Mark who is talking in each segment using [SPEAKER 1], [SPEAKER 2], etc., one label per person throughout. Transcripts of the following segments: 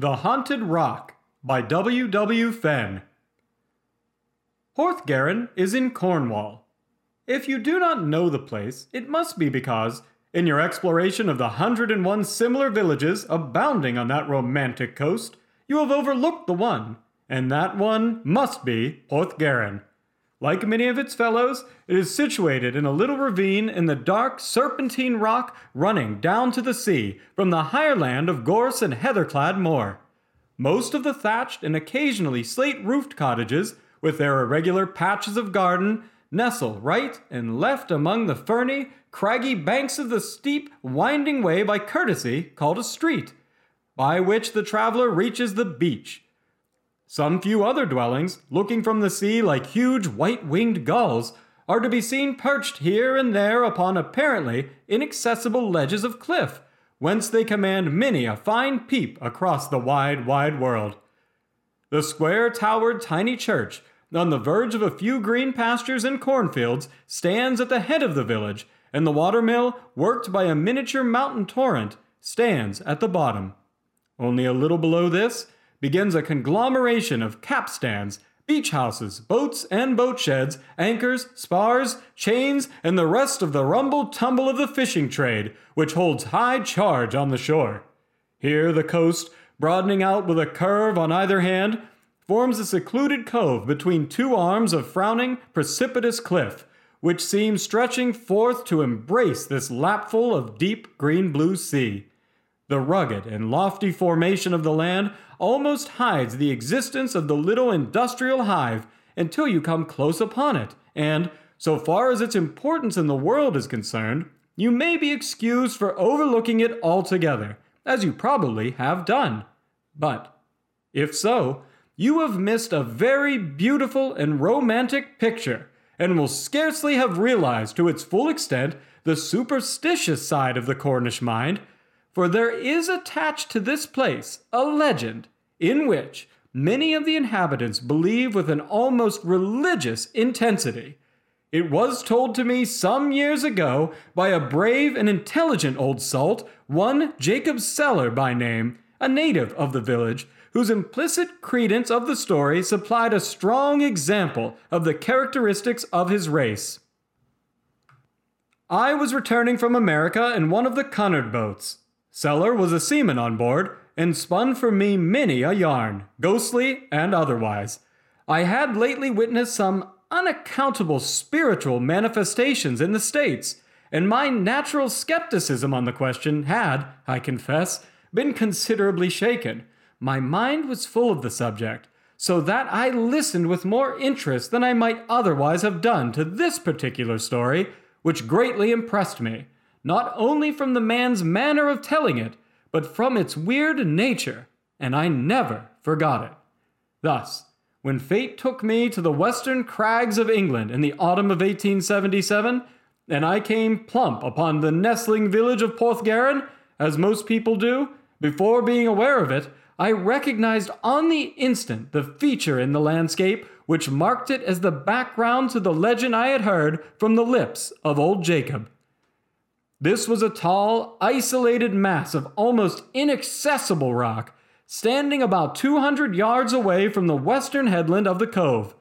[SPEAKER 1] The Haunted Rock by W. W. Fenn. Porthgarin is in Cornwall. If you do not know the place, it must be because, in your exploration of the hundred and one similar villages abounding on that romantic coast, you have overlooked the one, and that one must be Porthgarin. Like many of its fellows, it is situated in a little ravine in the dark serpentine rock running down to the sea from the higher land of gorse and heather clad moor. Most of the thatched and occasionally slate roofed cottages, with their irregular patches of garden, nestle right and left among the ferny, craggy banks of the steep, winding way by courtesy called a street, by which the traveler reaches the beach some few other dwellings, looking from the sea like huge white winged gulls, are to be seen perched here and there upon apparently inaccessible ledges of cliff, whence they command many a fine peep across the wide, wide world. The square towered tiny church, on the verge of a few green pastures and cornfields, stands at the head of the village, and the watermill, worked by a miniature mountain torrent, stands at the bottom. Only a little below this, begins a conglomeration of capstans, beach houses, boats and boat sheds, anchors, spars, chains, and the rest of the rumble tumble of the fishing trade, which holds high charge on the shore. Here the coast, broadening out with a curve on either hand, forms a secluded cove between two arms of frowning, precipitous cliff, which seem stretching forth to embrace this lapful of deep green blue sea. The rugged and lofty formation of the land almost hides the existence of the little industrial hive until you come close upon it, and, so far as its importance in the world is concerned, you may be excused for overlooking it altogether, as you probably have done. But, if so, you have missed a very beautiful and romantic picture, and will scarcely have realized to its full extent the superstitious side of the Cornish mind for there is attached to this place a legend in which many of the inhabitants believe with an almost religious intensity. It was told to me some years ago by a brave and intelligent old salt, one Jacob Seller by name, a native of the village, whose implicit credence of the story supplied a strong example of the characteristics of his race. I was returning from America in one of the Cunard boats. Seller was a seaman on board, and spun for me many a yarn, ghostly and otherwise. I had lately witnessed some unaccountable spiritual manifestations in the States, and my natural skepticism on the question had, I confess, been considerably shaken. My mind was full of the subject, so that I listened with more interest than I might otherwise have done to this particular story, which greatly impressed me not only from the man's manner of telling it, but from its weird nature, and I never forgot it. Thus, when fate took me to the western crags of England in the autumn of 1877, and I came plump upon the nestling village of Porthgarin, as most people do, before being aware of it, I recognized on the instant the feature in the landscape which marked it as the background to the legend I had heard from the lips of old Jacob. This was a tall, isolated mass of almost inaccessible rock, standing about 200 yards away from the western headland of the cove.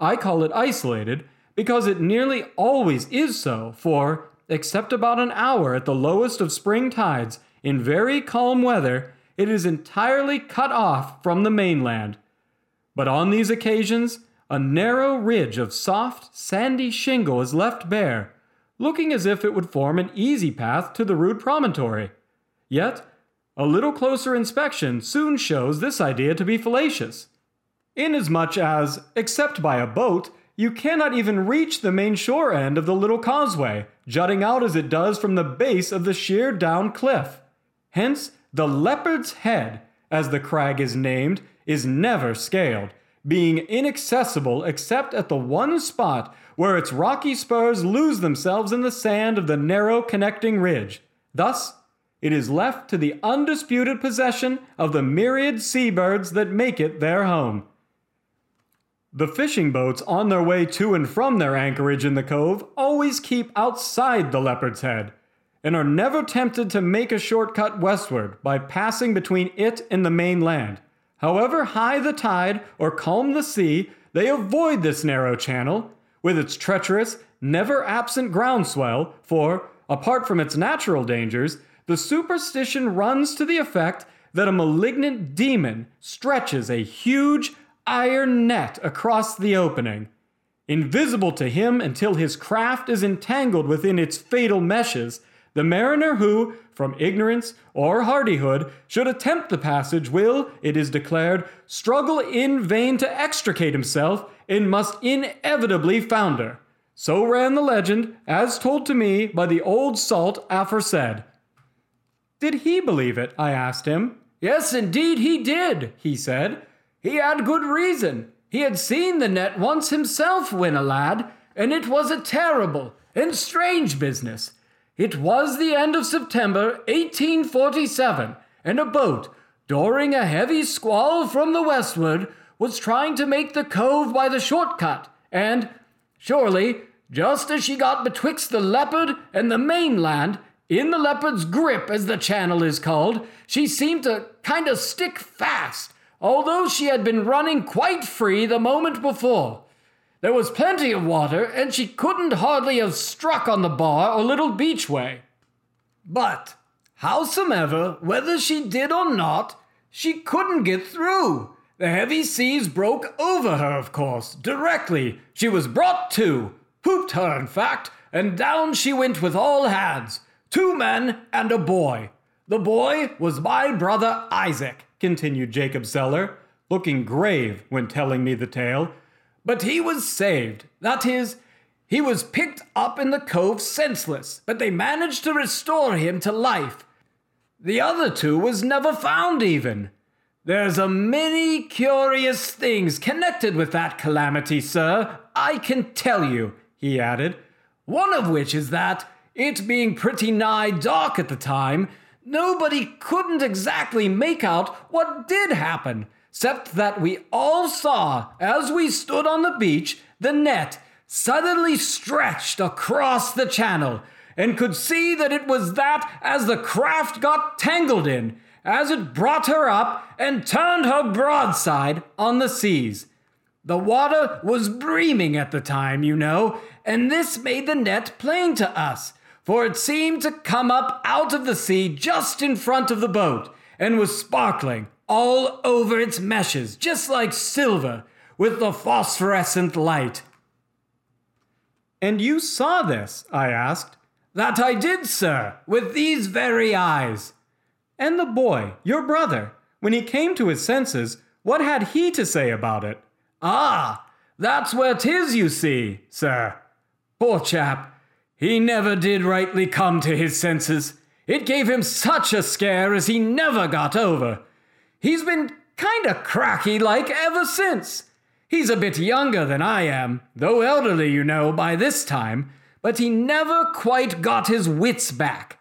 [SPEAKER 1] I call it isolated because it nearly always is so, for, except about an hour at the lowest of spring tides, in very calm weather, it is entirely cut off from the mainland. But on these occasions, a narrow ridge of soft, sandy shingle is left bare, looking as if it would form an easy path to the rude promontory. Yet, a little closer inspection soon shows this idea to be fallacious, inasmuch as, except by a boat, you cannot even reach the main shore end of the little causeway, jutting out as it does from the base of the sheer down cliff. Hence, the leopard's head, as the crag is named, is never scaled, being inaccessible except at the one spot where its rocky spurs lose themselves in the sand of the narrow connecting ridge. Thus, it is left to the undisputed possession of the myriad seabirds that make it their home. The fishing boats on their way to and from their anchorage in the cove always keep outside the Leopard's Head, and are never tempted to make a shortcut westward by passing between it and the main land. However high the tide or calm the sea, they avoid this narrow channel, with its treacherous, never absent groundswell, for, apart from its natural dangers, the superstition runs to the effect that a malignant demon stretches a huge iron net across the opening. Invisible to him until his craft is entangled within its fatal meshes, the mariner who, from ignorance or hardihood, should attempt the passage will, it is declared, struggle in vain to extricate himself and must inevitably founder. So ran the legend, as told to me by the old salt aforesaid. Did he believe it? I asked him.
[SPEAKER 2] Yes, indeed he did, he said. He had good reason. He had seen the net once himself when a lad, and it was a terrible and strange business. It was the end of September 1847, and a boat, during a heavy squall from the westward, was trying to make the cove by the shortcut, and, surely, just as she got betwixt the leopard and the mainland, in the leopard's grip, as the channel is called, she seemed to kind of stick fast, although she had been running quite free the moment before. There was plenty of water, and she couldn't hardly have struck on the bar or little beachway. But, howsomever, whether she did or not, she couldn't get through. The heavy seas broke over her, of course, directly. She was brought to, hooped her, in fact, and down she went with all hands two men and a boy. The boy was my brother Isaac, continued Jacob Seller, looking grave when telling me the tale. But he was saved. That is, he was picked up in the cove senseless, but they managed to restore him to life. The other two was never found even. There's a many curious things connected with that calamity, sir, I can tell you, he added. One of which is that, it being pretty nigh dark at the time, nobody couldn't exactly make out what did happen except that we all saw, as we stood on the beach, the net suddenly stretched across the channel, and could see that it was that as the craft got tangled in, as it brought her up and turned her broadside on the seas. The water was breaming at the time, you know, and this made the net plain to us, for it seemed to come up out of the sea just in front of the boat, and was sparkling all over its meshes, just like silver, with the phosphorescent light.
[SPEAKER 1] And you saw this? I asked.
[SPEAKER 2] That I did, sir, with these very eyes.
[SPEAKER 1] And the boy, your brother, when he came to his senses, what had he to say about it?
[SPEAKER 2] Ah, that's where 'tis, you see, sir. Poor chap, he never did rightly come to his senses. It gave him such a scare as he never got over. He's been kinda cracky like ever since. He's a bit younger than I am, though elderly, you know, by this time, but he never quite got his wits back.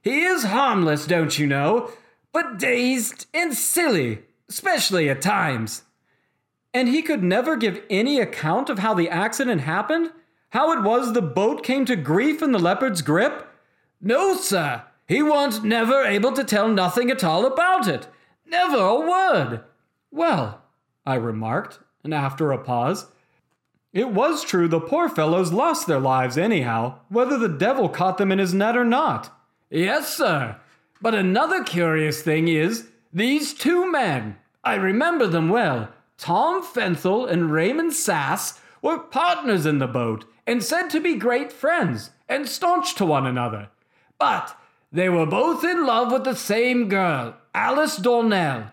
[SPEAKER 2] He is harmless, don't you know, but dazed and silly, especially at times.
[SPEAKER 1] And he could never give any account of how the accident happened? How it was the boat came to grief in the leopard's grip?
[SPEAKER 2] No, sir. He wa'n't never able to tell nothing at all about it. Never a word.
[SPEAKER 1] Well, I remarked, and after a pause, it was true the poor fellows lost their lives anyhow, whether the devil caught them in his net or not.
[SPEAKER 2] Yes, sir. But another curious thing is, these two men, I remember them well, Tom Fenthel and Raymond Sass, were partners in the boat and said to be great friends and staunch to one another. But they were both in love with the same girl, Alice Dornell.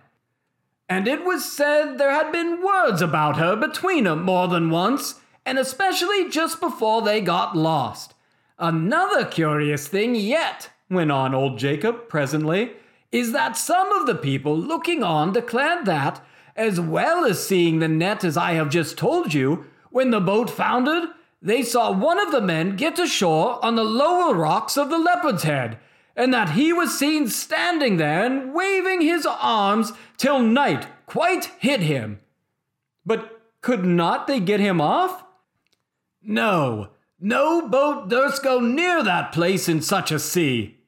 [SPEAKER 2] And it was said there had been words about her between 'em more than once, and especially just before they got lost. Another curious thing yet, went on old Jacob presently, is that some of the people looking on declared that, as well as seeing the net as I have just told you, when the boat foundered, they saw one of the men get ashore on the lower rocks of the Leopard's Head and that he was seen standing there and waving his arms till night quite hid him.
[SPEAKER 1] But could not they get him off?
[SPEAKER 2] No, No boat durst go near that place in such a sea.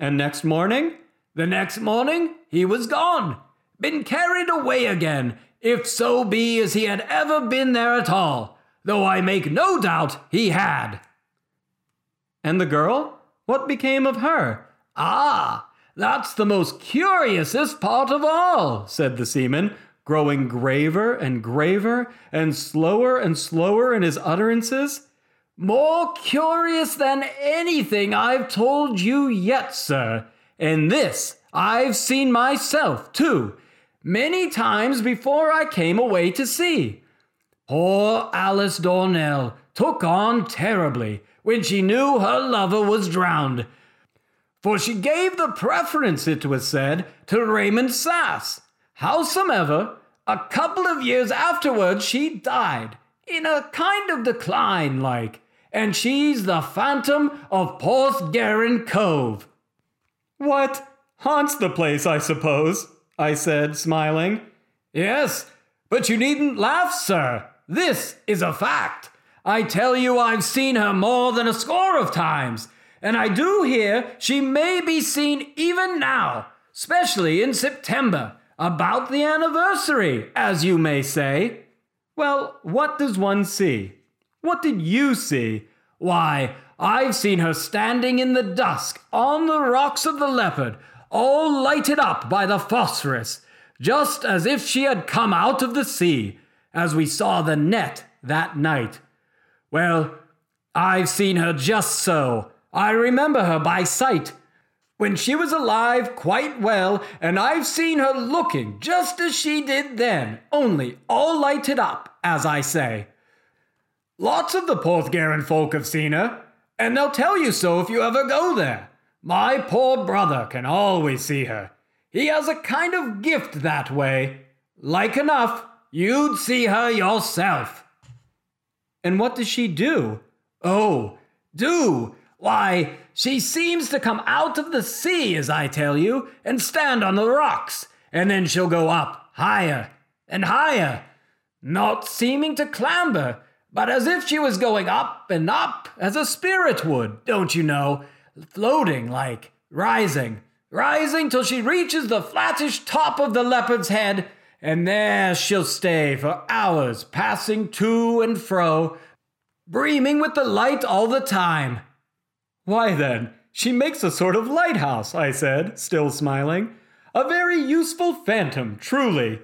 [SPEAKER 1] And next morning?
[SPEAKER 2] The next morning he was gone, been carried away again, if so be as he had ever been there at all, though I make no doubt he had.
[SPEAKER 1] And the girl? What became of her?
[SPEAKER 2] Ah, that's the most curiousest part of all, said the seaman, growing graver and graver and slower and slower in his utterances. More curious than anything I've told you yet, sir. And this I've seen myself, too, many times before I came away to sea. Poor Alice Dornell took on terribly when she knew her lover was drowned, for she gave the preference, it was said, to Raymond Sass. Howsomever, a couple of years afterwards she died, in a kind of decline like, and she's the phantom of Porthgarin Cove.
[SPEAKER 1] What? Haunts the place, I suppose, I said, smiling.
[SPEAKER 2] Yes, but you needn't laugh, sir. This is a fact. I tell you, I've seen her more than a score of times, and I do hear she may be seen even now, especially in September, about the anniversary, as you may say.
[SPEAKER 1] Well, what does one see? What did you see?
[SPEAKER 2] Why, I've seen her standing in the dusk on the rocks of the leopard, all lighted up by the phosphorus, just as if she had come out of the sea, as we saw the net that night. Well, I've seen her just so. I remember her by sight. When she was alive, quite well, and I've seen her looking just as she did then, only all lighted up, as I say. Lots of the Porthgarin folk have seen her, and they'll tell you so if you ever go there. My poor brother can always see her. He has a kind of gift that way. Like enough, you'd see her yourself.
[SPEAKER 1] And what does she do?
[SPEAKER 2] Oh, do? Why, she seems to come out of the sea, as I tell you, and stand on the rocks, and then she'll go up higher and higher, not seeming to clamber, but as if she was going up and up as a spirit would, don't you know, floating like, rising, rising till she reaches the flattish top of the leopard's head and there she'll stay for hours, passing to and fro, breaming with the light all the time.
[SPEAKER 1] Why then, she makes a sort of lighthouse, I said, still smiling. A very useful phantom, truly.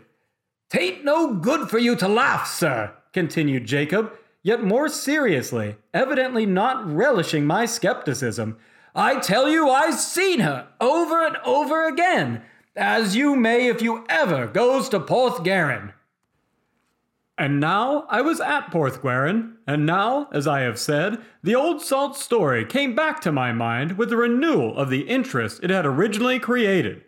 [SPEAKER 2] Tain't no good for you to laugh, sir, continued Jacob, yet more seriously, evidently not relishing my skepticism. I tell you, I've seen her over and over again as you may if you ever goes to Porthgarin.
[SPEAKER 1] And now I was at Porthgarin, and now, as I have said, the old salt story came back to my mind with a renewal of the interest it had originally created.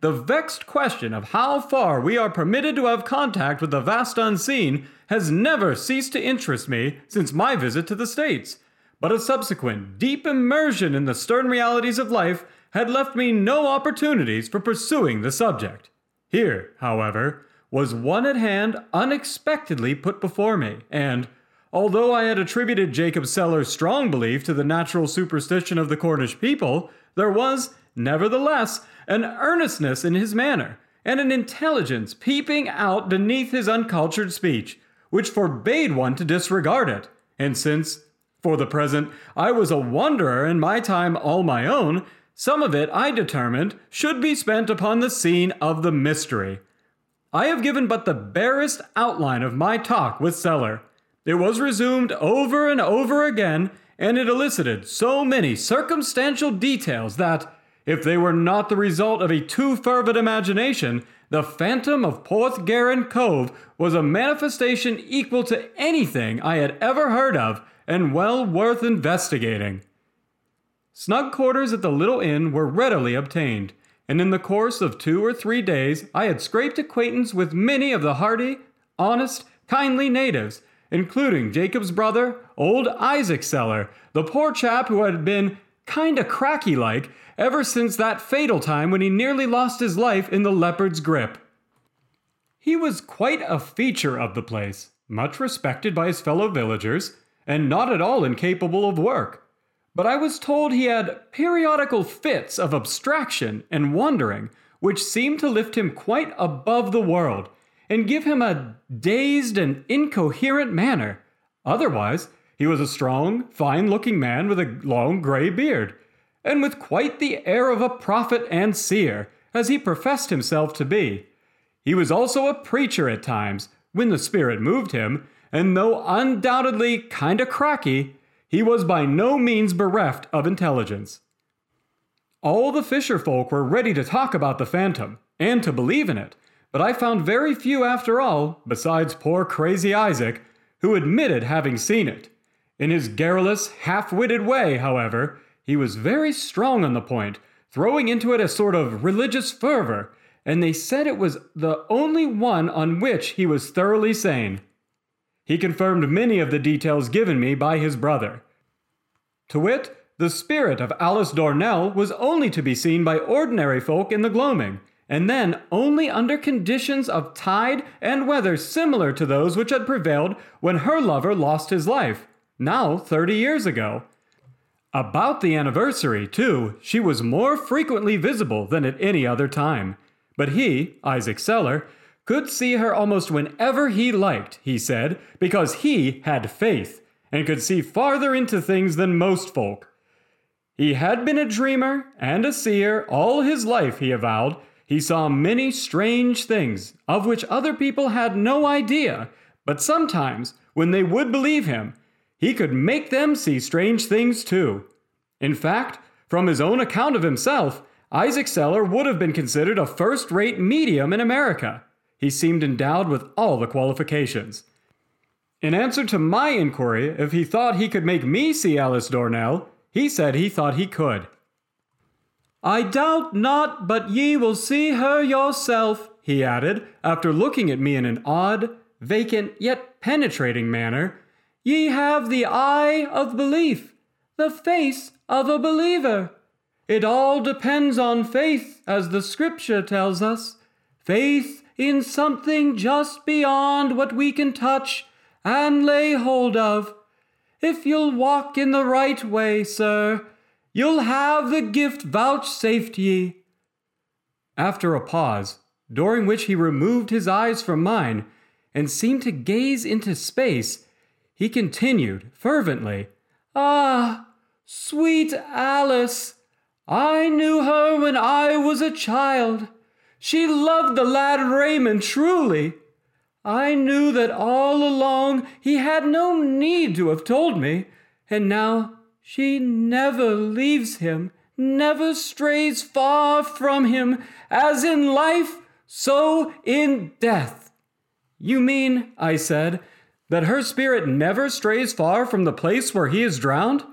[SPEAKER 1] The vexed question of how far we are permitted to have contact with the vast unseen has never ceased to interest me since my visit to the States, but a subsequent deep immersion in the stern realities of life had left me no opportunities for pursuing the subject. Here, however, was one at hand unexpectedly put before me, and, although I had attributed Jacob Seller's strong belief to the natural superstition of the Cornish people, there was, nevertheless, an earnestness in his manner, and an intelligence peeping out beneath his uncultured speech, which forbade one to disregard it. And since, for the present, I was a wanderer and my time all my own, some of it, I determined, should be spent upon the scene of the mystery. I have given but the barest outline of my talk with Seller. It was resumed over and over again, and it elicited so many circumstantial details that, if they were not the result of a too fervid imagination, the phantom of Porthgarin Cove was a manifestation equal to anything I had ever heard of and well worth investigating. Snug quarters at the little inn were readily obtained, and in the course of two or three days I had scraped acquaintance with many of the hearty, honest, kindly natives, including Jacob's brother, old Isaac Seller, the poor chap who had been kinda cracky like ever since that fatal time when he nearly lost his life in the leopard's grip. He was quite a feature of the place, much respected by his fellow villagers, and not at all incapable of work. But I was told he had periodical fits of abstraction and wondering, which seemed to lift him quite above the world and give him a dazed and incoherent manner. Otherwise, he was a strong, fine looking man with a long gray beard, and with quite the air of a prophet and seer, as he professed himself to be. He was also a preacher at times, when the Spirit moved him, and though undoubtedly kinda cracky, he was by no means bereft of intelligence. All the fisher folk were ready to talk about the phantom, and to believe in it, but I found very few after all, besides poor crazy Isaac, who admitted having seen it. In his garrulous, half witted way, however, he was very strong on the point, throwing into it a sort of religious fervor, and they said it was the only one on which he was thoroughly sane. He confirmed many of the details given me by his brother. To wit, the spirit of Alice Dornell was only to be seen by ordinary folk in the gloaming, and then only under conditions of tide and weather similar to those which had prevailed when her lover lost his life, now thirty years ago. About the anniversary, too, she was more frequently visible than at any other time. But he, Isaac Seller, could see her almost whenever he liked, he said, because he had faith, and could see farther into things than most folk. He had been a dreamer and a seer all his life, he avowed, he saw many strange things, of which other people had no idea, but sometimes, when they would believe him, he could make them see strange things too. In fact, from his own account of himself, Isaac Seller would have been considered a first rate medium in America. He seemed endowed with all the qualifications. In answer to my inquiry if he thought he could make me see Alice Dornell, he said he thought he could. I doubt not but ye will see her yourself, he added, after looking at me in an odd, vacant, yet penetrating manner. Ye have the eye of belief, the face of a believer. It all depends on faith, as the scripture tells us. Faith in something just beyond what we can touch and lay hold of. If you'll walk in the right way, sir, You'll have the gift vouchsafed ye. After a pause, during which he removed his eyes from mine and seemed to gaze into space, he continued fervently, Ah, sweet Alice! I knew her when I was a child. She loved the lad Raymond truly. I knew that all along he had no need to have told me, and now she never leaves him, never strays far from him, as in life, so in death. You mean, I said, that her spirit never strays far from the place where he is drowned?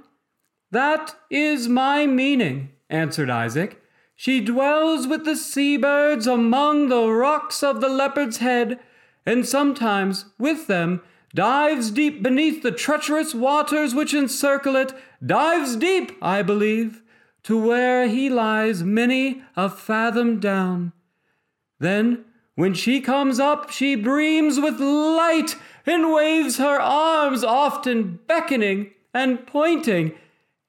[SPEAKER 1] That is my meaning, answered Isaac. She dwells with the sea birds among the rocks of the leopard's head, and sometimes with them dives deep beneath the treacherous waters which encircle it, dives deep, I believe, to where he lies many a fathom down. Then, when she comes up, she breams with light and waves her arms, often beckoning and pointing,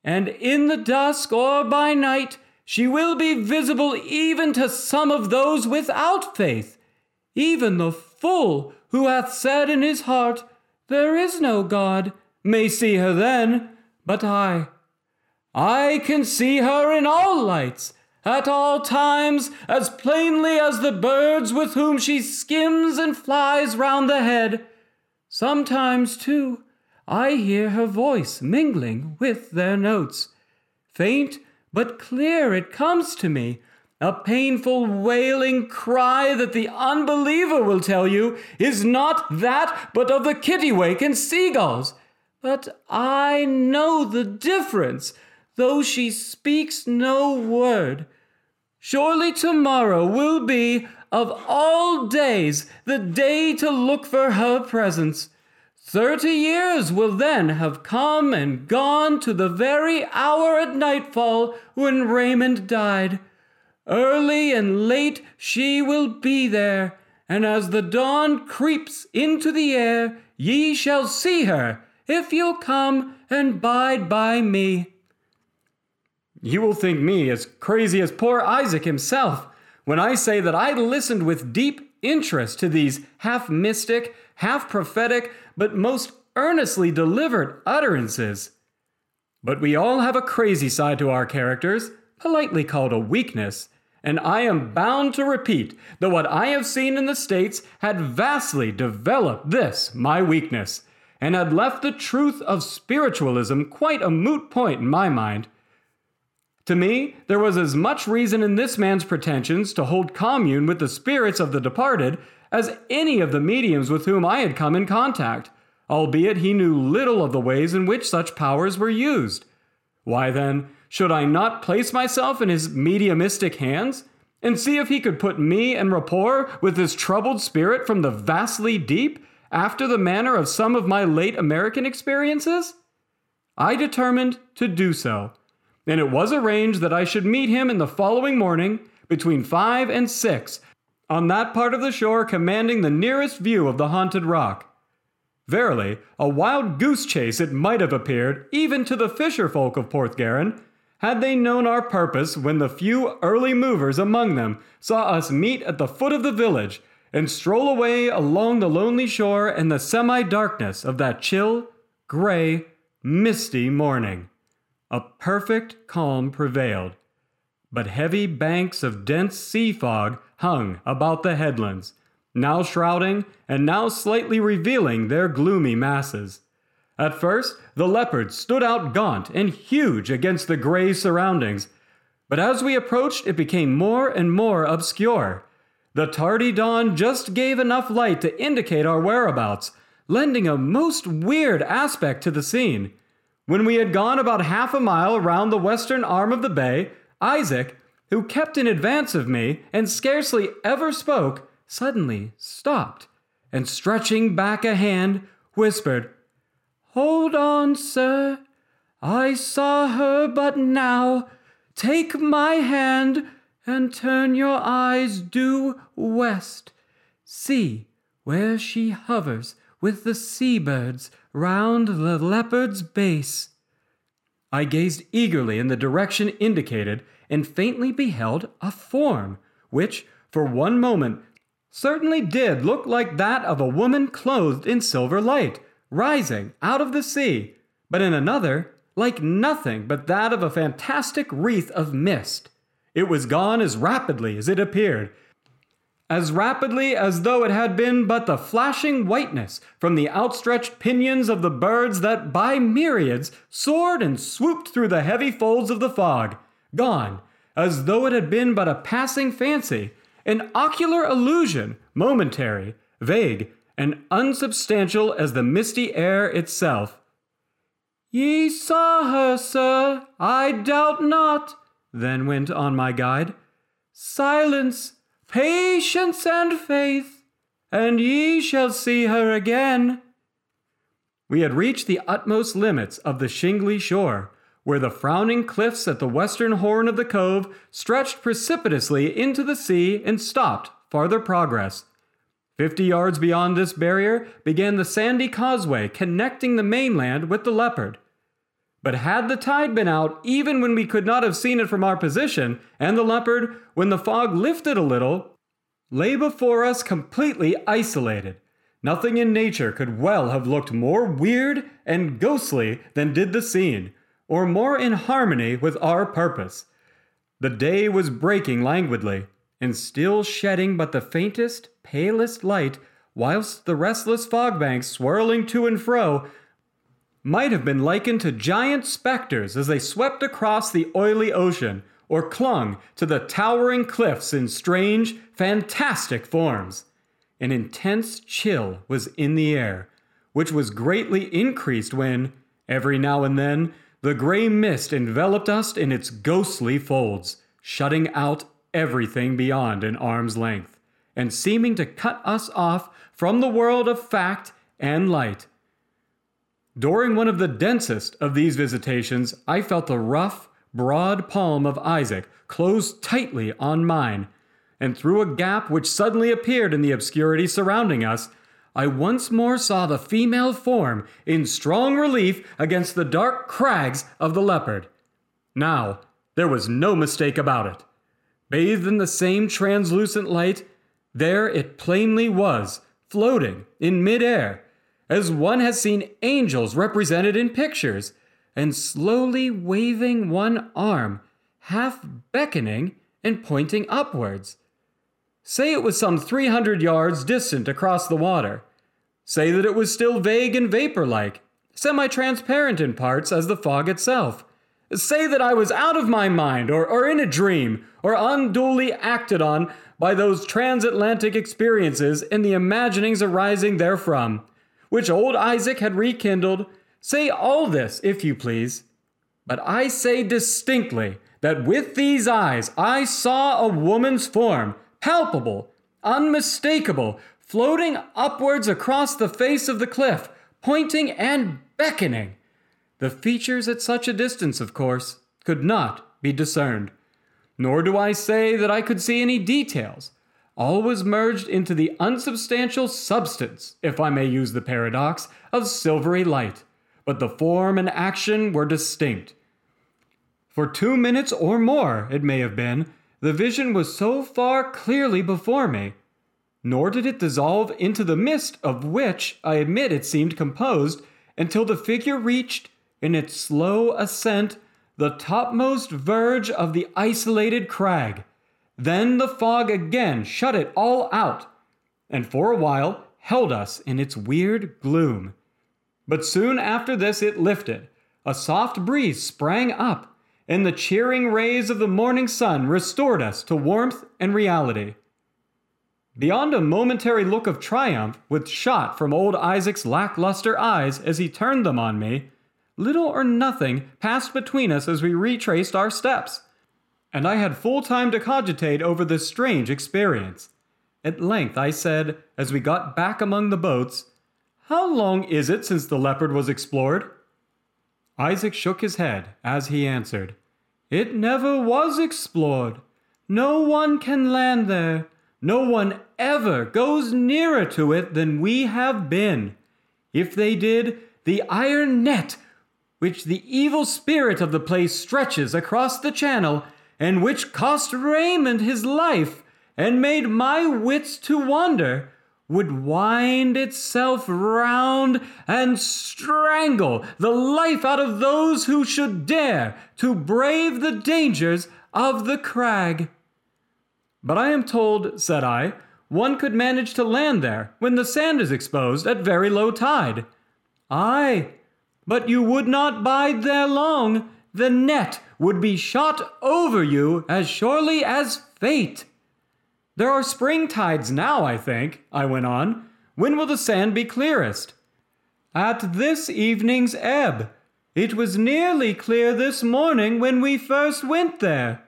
[SPEAKER 1] and in the dusk or by night, she will be visible even to some of those without faith, even the fool who hath said in his heart, there is no God, may see her then, but I. I can see her in all lights, at all times, as plainly as the birds with whom she skims and flies round the head. Sometimes, too, I hear her voice mingling with their notes. Faint but clear it comes to me, a painful wailing cry that the unbeliever will tell you is not that but of the kittiwake and seagulls. But I know the difference, though she speaks no word. Surely tomorrow will be, of all days, the day to look for her presence. Thirty years will then have come and gone to the very hour at nightfall when Raymond died. Early and late she will be there, and as the dawn creeps into the air, ye shall see her,
[SPEAKER 2] if you'll come and bide by me.
[SPEAKER 1] You will think me as crazy as poor Isaac himself when I say that I listened with deep interest to these half mystic, half prophetic, but most earnestly delivered utterances. But we all have a crazy side to our characters, politely called a weakness, and I am bound to repeat that what I have seen in the States had vastly developed this, my weakness, and had left the truth of spiritualism quite a moot point in my mind. To me, there was as much reason in this man's pretensions to hold commune with the spirits of the departed as any of the mediums with whom I had come in contact, albeit he knew little of the ways in which such powers were used. Why then, should I not place myself in his mediumistic hands and see if he could put me in rapport with this troubled spirit from the vastly deep, after the manner of some of my late American experiences? I determined to do so and it was arranged that I should meet him in the following morning between five and six on that part of the shore commanding the nearest view of the haunted rock. Verily, a wild goose chase it might have appeared even to the fisher folk of Porthgarin, had they known our purpose when the few early movers among them saw us meet at the foot of the village and stroll away along the lonely shore in the semi darkness of that chill, gray, misty morning. A perfect calm prevailed, but heavy banks of dense sea fog hung about the headlands, now shrouding and now slightly revealing their gloomy masses. At first, the leopard stood out gaunt and huge against the gray surroundings, but as we approached, it became more and more obscure. The tardy dawn just gave enough light to indicate our whereabouts, lending a most weird aspect to the scene. When we had gone about half a mile around the western arm of the bay, Isaac, who kept in advance of me and scarcely ever spoke, suddenly stopped and, stretching back a hand, whispered, Hold on, sir. I saw her but now. Take my hand and turn your eyes due west. See where she hovers with the seabirds round the leopard's base. I gazed eagerly in the direction indicated and faintly beheld a form, which, for one moment, certainly did look like that of a woman clothed in silver light, rising out of the sea, but in another, like nothing but that of a fantastic wreath of mist. It was gone as rapidly as it appeared, as rapidly as though it had been but the flashing whiteness from the outstretched pinions of the birds that by myriads soared and swooped through the heavy folds of the fog, gone, as though it had been but a passing fancy, an ocular illusion, momentary, vague, and unsubstantial as the misty air itself. Ye saw her, sir, I doubt not, then went on my guide. Silence, patience and faith, and ye shall see her again. We had reached the utmost limits of the shingly shore, where the frowning cliffs at the western horn of the cove stretched precipitously into the sea and stopped farther progress. Fifty yards beyond this barrier began the sandy causeway connecting the mainland with the leopard. But had the tide been out even when we could not have seen it from our position, and the leopard, when the fog lifted a little, lay before us completely isolated, nothing in nature could well have looked more weird and ghostly than did the scene, or more in harmony with our purpose. The day was breaking languidly, and still shedding but the faintest, palest light, whilst the restless fog banks swirling to and fro might have been likened to giant specters as they swept across the oily ocean or clung to the towering cliffs in strange, fantastic forms. An intense chill was in the air, which was greatly increased when, every now and then, the gray mist enveloped us in its ghostly folds, shutting out everything beyond an arm's length, and seeming to cut us off from the world of fact and light. During one of the densest of these visitations, I felt the rough, broad palm of Isaac close tightly on mine, and through a gap which suddenly appeared in the obscurity surrounding us,
[SPEAKER 2] I once more saw the female form in strong relief against the dark crags of the leopard.
[SPEAKER 1] Now, there was no mistake about it. Bathed in the same translucent light, there it plainly was, floating in midair, as one has seen angels represented in pictures, and slowly waving one arm, half beckoning and pointing upwards. Say it was some 300 yards distant across the water. Say that it was still vague and vapor like, semi transparent in parts as the fog itself. Say that I was out of my mind, or, or in a dream, or unduly acted on by those transatlantic experiences and the imaginings arising therefrom, which old Isaac had rekindled. Say all this, if you please. But I say distinctly that with these eyes I saw a woman's form, palpable, unmistakable, floating upwards across the face of the cliff, pointing and beckoning. The features at such a distance, of course, could not be discerned. Nor do I say that I could see any details. All was merged into the unsubstantial substance, if I may use the paradox, of silvery light. But the form and action were distinct. For two minutes or more, it may have been, the vision was so far clearly before me. Nor did it dissolve into the mist of which I admit it seemed composed until the figure reached in its slow ascent the topmost verge of the isolated crag. Then the fog again shut it all out, and for a while held us in its weird gloom. But soon after this it lifted. A soft breeze sprang up, and the cheering rays of the morning sun restored us to warmth and reality. Beyond a momentary look of triumph, which shot from old Isaac's lackluster eyes as he turned them on me, Little or nothing passed between us as we retraced our steps, and I had full time to cogitate over this strange experience. At length I said, as we got back among the boats, How long is it since the leopard was explored? Isaac shook his head as he answered, It never was explored. No one can land there. No one ever goes nearer to it than we have been. If they did, the iron net which the evil spirit of the place stretches across the channel, and which cost Raymond his life, and made my wits to wander, would wind itself round and strangle the life out of those who should dare to brave the dangers of the crag. But I am told, said I, one could manage to land there when the sand is exposed at very low tide. Aye, but you would not bide there long. The net would be shot over you as surely as fate. There are spring tides now, I think, I went on. When will the sand be clearest? At this evening's ebb. It was nearly clear this morning when we first went there.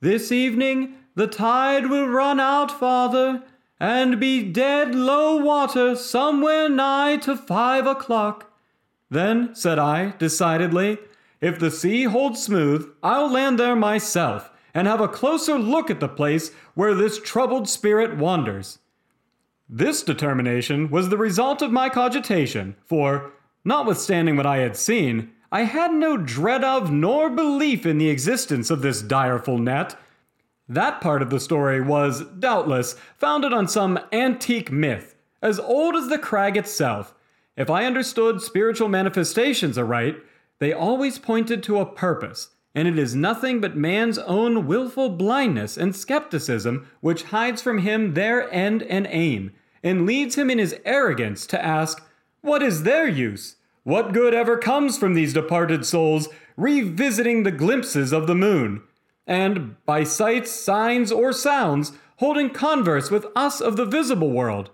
[SPEAKER 1] This evening the tide will run out farther, and be dead low water somewhere nigh to five o'clock. Then, said I, decidedly, if the sea holds smooth, I'll land there myself and have a closer look at the place where this troubled spirit wanders. This determination was the result of my cogitation, for, notwithstanding what I had seen, I had no dread of nor belief in the existence of this direful net. That part of the story was, doubtless, founded on some antique myth, as old as the crag itself, if I understood spiritual manifestations aright, they always pointed to a purpose, and it is nothing but man's own willful blindness and skepticism which hides from him their end and aim, and leads him in his arrogance to ask, What is their use? What good ever comes from these departed souls revisiting the glimpses of the moon? And, by sights, signs, or sounds, holding converse with us of the visible world?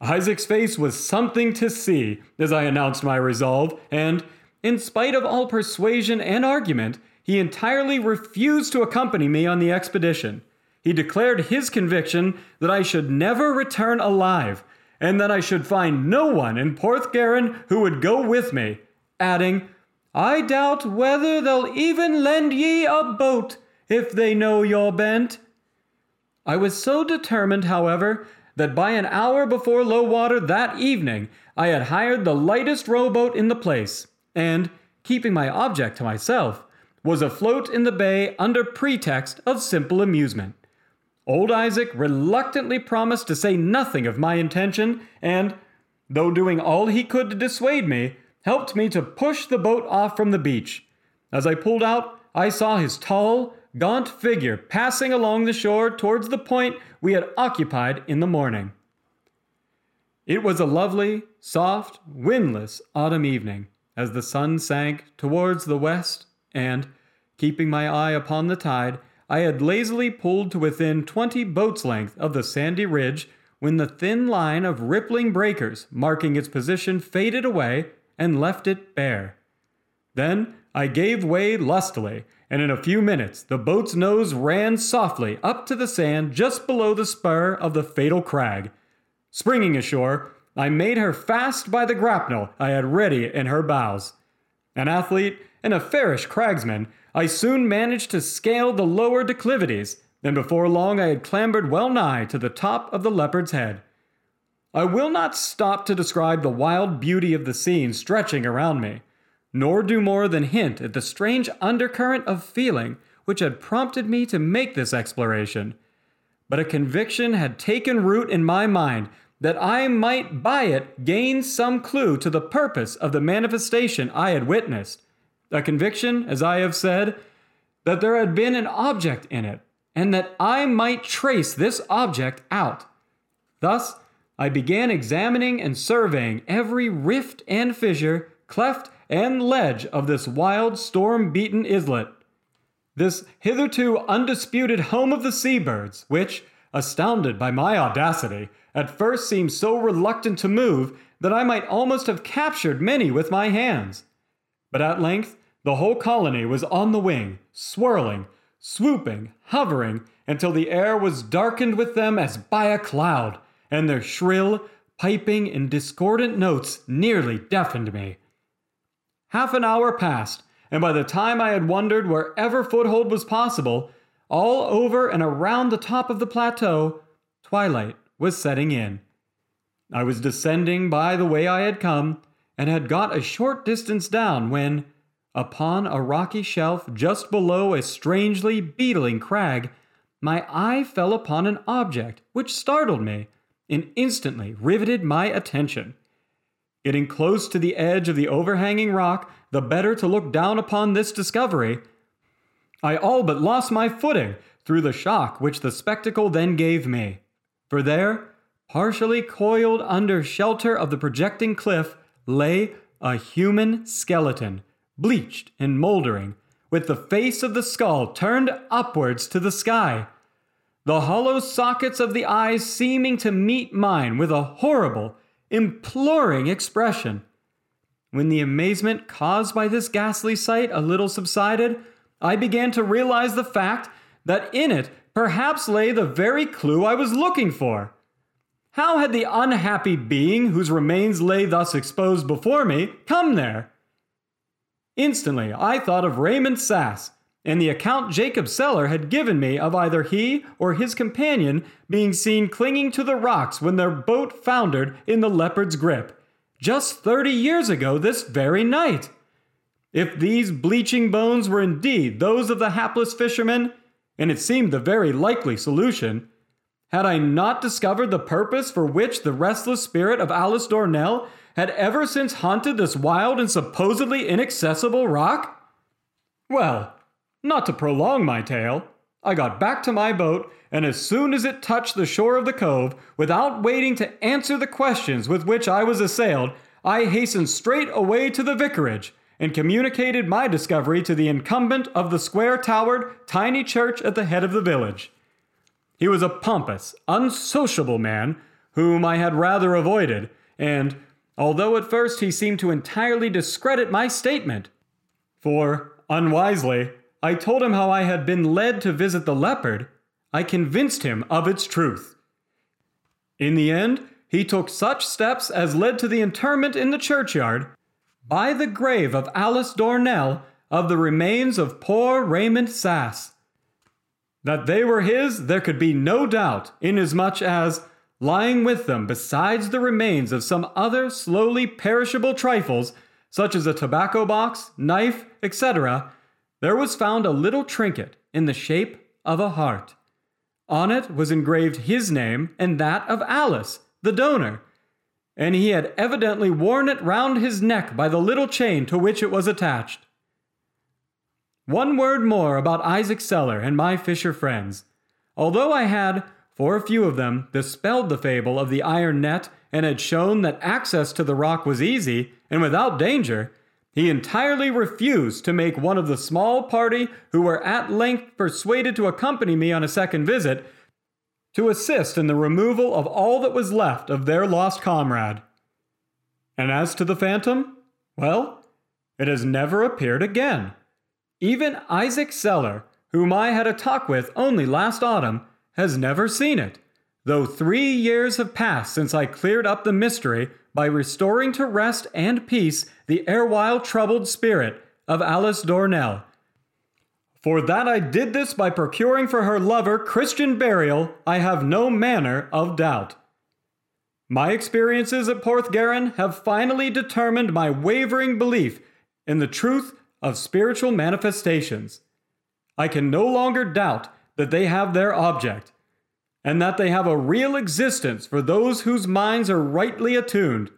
[SPEAKER 1] Isaac's face was something to see as I announced my resolve, and, in spite of all persuasion and argument, he entirely refused to accompany me on the expedition. He declared his conviction that I should never return alive, and that I should find no one in Porthgarin who would go with me, adding, I doubt whether they'll even lend ye a boat if they know you're bent. I was so determined, however, that by an hour before low water that evening I had hired the lightest rowboat in the place, and, keeping my object to myself, was afloat in the bay under pretext of simple amusement. Old Isaac reluctantly promised to say nothing of my intention, and, though doing all he could to dissuade me, helped me to push the boat off from the beach. As I pulled out, I saw his tall, gaunt figure passing along the shore towards the point we had occupied in the morning. It was a lovely, soft, windless autumn evening as the sun sank towards the west, and, keeping my eye upon the tide, I had lazily pulled to within twenty boats' length of the sandy ridge when the thin line of rippling breakers marking its position faded away and left it bare. Then I gave way lustily, and in a few minutes the boat's nose ran softly up to the sand just below the spur of the fatal crag. Springing ashore, I made her fast by the grapnel I had ready in her bows. An athlete and a fairish cragsman, I soon managed to scale the lower declivities, and before long I had clambered well nigh to the top of the leopard's head. I will not stop to describe the wild beauty of the scene stretching around me, nor do more than hint at the strange undercurrent of feeling which had prompted me to make this exploration. But a conviction had taken root in my mind that I might by it gain some clue to the purpose of the manifestation I had witnessed. A conviction, as I have said, that there had been an object in it, and that I might trace this object out. Thus, I began examining and surveying every rift and fissure, cleft and ledge of this wild, storm beaten islet. This hitherto undisputed home of the seabirds, which, astounded by my audacity, at first seemed so reluctant to move that I might almost have captured many with my hands. But at length the whole colony was on the wing, swirling, swooping, hovering, until the air was darkened with them as by a cloud, and their shrill, piping, and discordant notes nearly deafened me. Half an hour passed, and by the time I had wandered wherever foothold was possible, all over and around the top of the plateau, twilight was setting in. I was descending by the way I had come, and had got a short distance down when, Upon a rocky shelf just below a strangely beetling crag, my eye fell upon an object which startled me and instantly riveted my attention. Getting close to the edge of the overhanging rock, the better to look down upon this discovery, I all but lost my footing through the shock which the spectacle then gave me. For there, partially coiled under shelter of the projecting cliff, lay a human skeleton bleached and moldering, with the face of the skull turned upwards to the sky. The hollow sockets of the eyes seeming to meet mine with a horrible, imploring expression. When the amazement caused by this ghastly sight a little subsided, I began to realize the fact that in it perhaps lay the very clue I was looking for. How had the unhappy being whose remains lay thus exposed before me come there? Instantly, I thought of Raymond Sass and the account Jacob Seller had given me of either he or his companion being seen clinging to the rocks when their boat foundered in the leopard's grip, just 30 years ago this very night. If these bleaching bones were indeed those of the hapless fishermen, and it seemed the very likely solution, had I not discovered the purpose for which the restless spirit of Alice Dornell had ever since haunted this wild and supposedly inaccessible rock? Well, not to prolong my tale, I got back to my boat, and as soon as it touched the shore of the cove, without waiting to answer the questions with which I was assailed, I hastened straight away to the vicarage and communicated my discovery to the incumbent of the square towered, tiny church at the head of the village. He was a pompous, unsociable man whom I had rather avoided, and although at first he seemed to entirely discredit my statement. For, unwisely, I told him how I had been led to visit the leopard, I convinced him of its truth. In the end, he took such steps as led to the interment in the churchyard, by the grave of Alice Dornell, of the remains of poor Raymond Sass. That they were his, there could be no doubt, inasmuch as, lying with them besides the remains of some other slowly perishable trifles, such as a tobacco box, knife, etc., there was found a little trinket in the shape of a heart. On it was engraved his name and that of Alice, the donor, and he had evidently worn it round his neck by the little chain to which it was attached. One word more about Isaac Seller and my fisher friends. Although I had, for a few of them, dispelled the fable of the iron net and had shown that access to the rock was easy and without danger, he entirely refused to make one of the small party who were at length persuaded to accompany me on a second visit to assist in the removal of all that was left of their lost comrade. And as to the phantom, well, it has never appeared again. Even Isaac Seller, whom I had a talk with only last autumn, has never seen it, though three years have passed since I cleared up the mystery by restoring to rest and peace the erewhile troubled spirit of Alice Dornell. For that I did this by procuring for her lover Christian burial, I have no manner of doubt. My experiences at Porthgarin have finally determined my wavering belief in the truth of spiritual manifestations. I can no longer doubt that they have their object, and that they have a real existence for those whose minds are rightly attuned,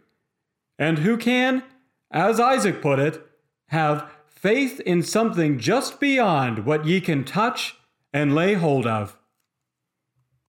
[SPEAKER 1] and who can, as Isaac put it, have faith in something just beyond what ye can touch and lay hold of.